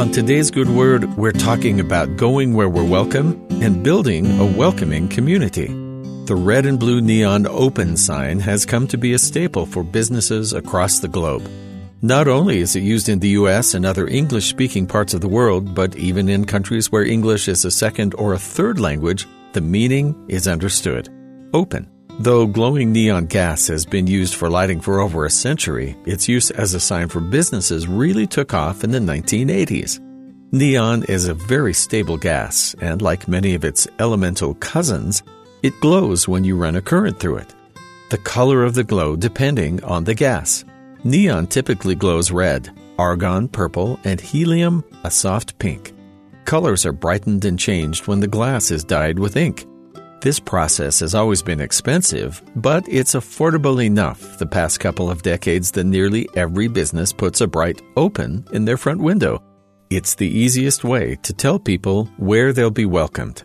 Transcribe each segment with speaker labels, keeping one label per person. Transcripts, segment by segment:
Speaker 1: On today's Good Word, we're talking about going where we're welcome and building a welcoming community. The red and blue neon open sign has come to be a staple for businesses across the globe. Not only is it used in the US and other English speaking parts of the world, but even in countries where English is a second or a third language, the meaning is understood. Open. Though glowing neon gas has been used for lighting for over a century, its use as a sign for businesses really took off in the 1980s. Neon is a very stable gas, and like many of its elemental cousins, it glows when you run a current through it. The color of the glow depending on the gas. Neon typically glows red, argon purple, and helium a soft pink. Colors are brightened and changed when the glass is dyed with ink. This process has always been expensive, but it's affordable enough the past couple of decades that nearly every business puts a bright open in their front window. It's the easiest way to tell people where they'll be welcomed.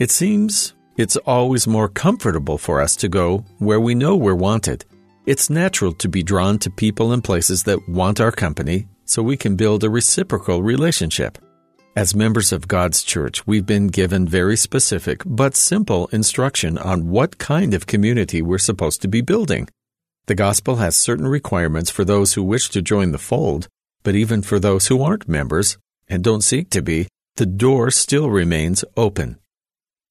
Speaker 1: It seems it's always more comfortable for us to go where we know we're wanted. It's natural to be drawn to people and places that want our company so we can build a reciprocal relationship. As members of God's church, we've been given very specific but simple instruction on what kind of community we're supposed to be building. The gospel has certain requirements for those who wish to join the fold, but even for those who aren't members and don't seek to be, the door still remains open.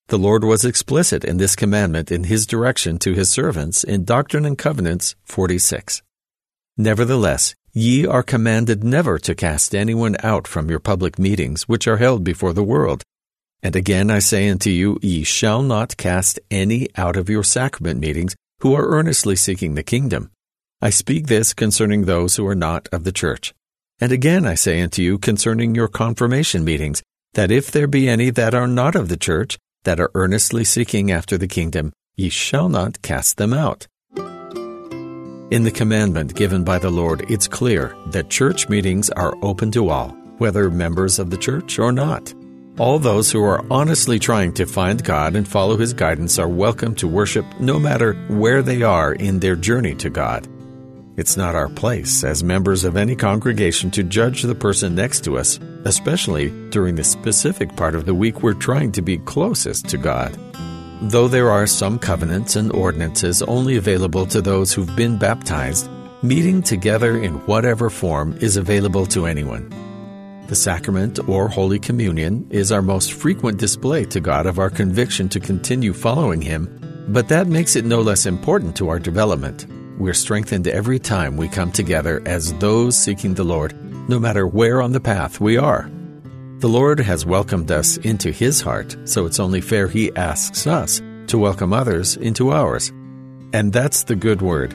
Speaker 1: The Lord was explicit in this commandment in his direction to his servants in Doctrine and Covenants 46. Nevertheless, Ye are commanded never to cast anyone out from your public meetings, which are held before the world. And again I say unto you, ye shall not cast any out of your sacrament meetings who are earnestly seeking the kingdom. I speak this concerning those who are not of the church. And again I say unto you concerning your confirmation meetings, that if there be any that are not of the church, that are earnestly seeking after the kingdom, ye shall not cast them out. In the commandment given by the Lord, it's clear that church meetings are open to all, whether members of the church or not. All those who are honestly trying to find God and follow His guidance are welcome to worship no matter where they are in their journey to God. It's not our place as members of any congregation to judge the person next to us, especially during the specific part of the week we're trying to be closest to God. Though there are some covenants and ordinances only available to those who've been baptized, meeting together in whatever form is available to anyone. The sacrament or Holy Communion is our most frequent display to God of our conviction to continue following Him, but that makes it no less important to our development. We're strengthened every time we come together as those seeking the Lord, no matter where on the path we are. The Lord has welcomed us into His heart, so it's only fair He asks us to welcome others into ours. And that's the good word.